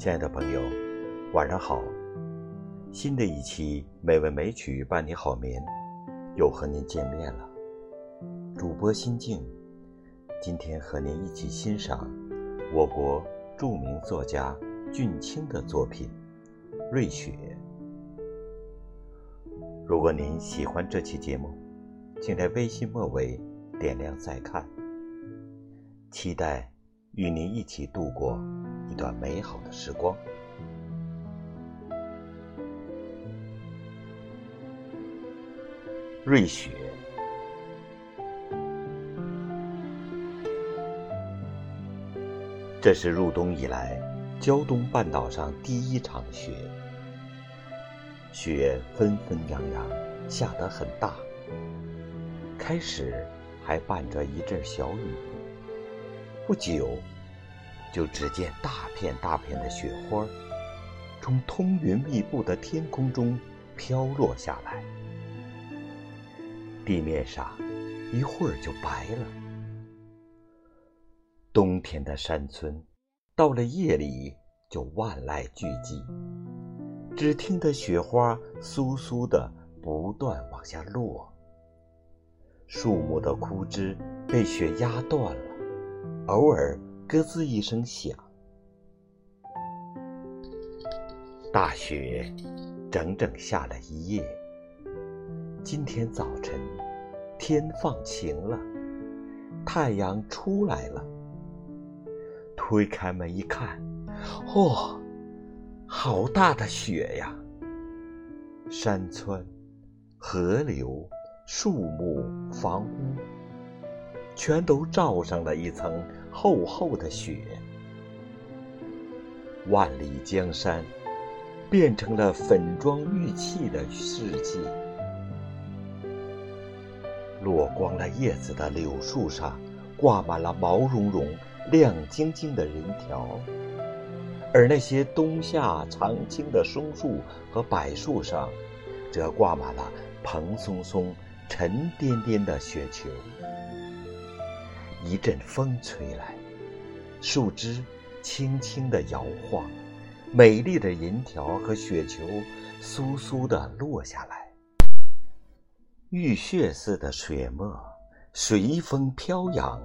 亲爱的朋友，晚上好！新的一期美文美曲伴你好眠，又和您见面了。主播心静，今天和您一起欣赏我国著名作家俊卿的作品《瑞雪》。如果您喜欢这期节目，请在微信末尾点亮再看，期待。与您一起度过段美好的时光。瑞雪，这是入冬以来胶东半岛上第一场雪。雪纷纷扬扬，下得很大，开始还伴着一阵小雨。不久，就只见大片大片的雪花从通云密布的天空中飘落下来，地面上一会儿就白了。冬天的山村，到了夜里就万籁俱寂，只听得雪花簌簌的不断往下落，树木的枯枝被雪压断了。偶尔咯吱一声响，大雪整整下了一夜。今天早晨天放晴了，太阳出来了。推开门一看，哦，好大的雪呀！山川、河流、树木、房屋，全都罩上了一层。厚厚的雪，万里江山变成了粉妆玉砌的世界。落光了叶子的柳树上，挂满了毛茸茸、亮晶晶的人条；而那些冬夏常青的松树和柏树上，则挂满了蓬松松、沉甸甸的雪球。一阵风吹来，树枝轻轻地摇晃，美丽的银条和雪球簌簌地落下来。玉血似的雪沫随风飘扬，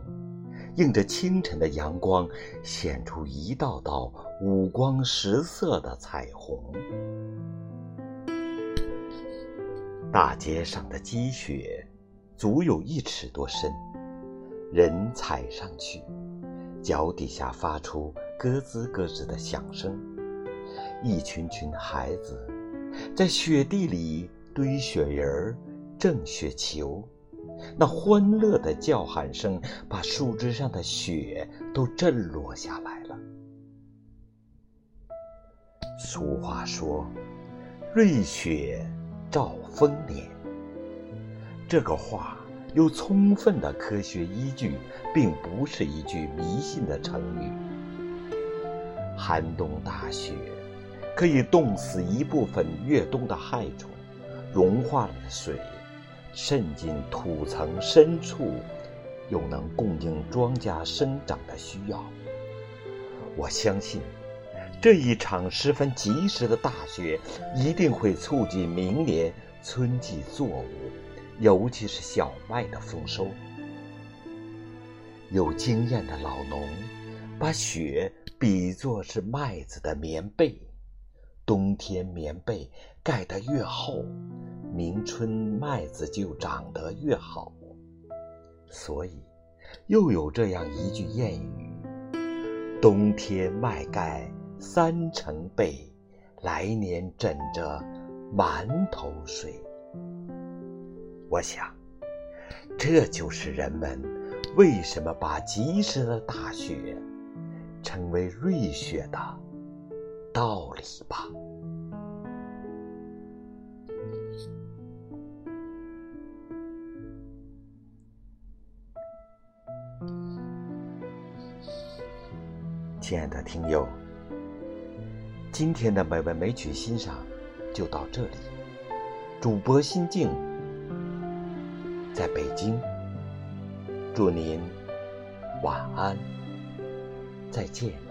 映着清晨的阳光，显出一道道五光十色的彩虹。大街上的积雪足有一尺多深。人踩上去，脚底下发出咯吱咯吱的响声。一群群孩子在雪地里堆雪人儿、挣雪球，那欢乐的叫喊声把树枝上的雪都震落下来了。俗话说：“瑞雪兆丰年。”这个话。有充分的科学依据，并不是一句迷信的成语。寒冬大雪可以冻死一部分越冬的害虫，融化了的水渗进土层深处，又能供应庄稼生长的需要。我相信，这一场十分及时的大雪一定会促进明年春季作物。尤其是小麦的丰收。有经验的老农把雪比作是麦子的棉被，冬天棉被盖得越厚，明春麦子就长得越好。所以，又有这样一句谚语：“冬天麦盖三层被，来年枕着馒头睡。”我想，这就是人们为什么把及时的大雪称为瑞雪的道理吧。亲爱的听友，今天的美文美曲欣赏就到这里。主播心静。在北京，祝您晚安，再见。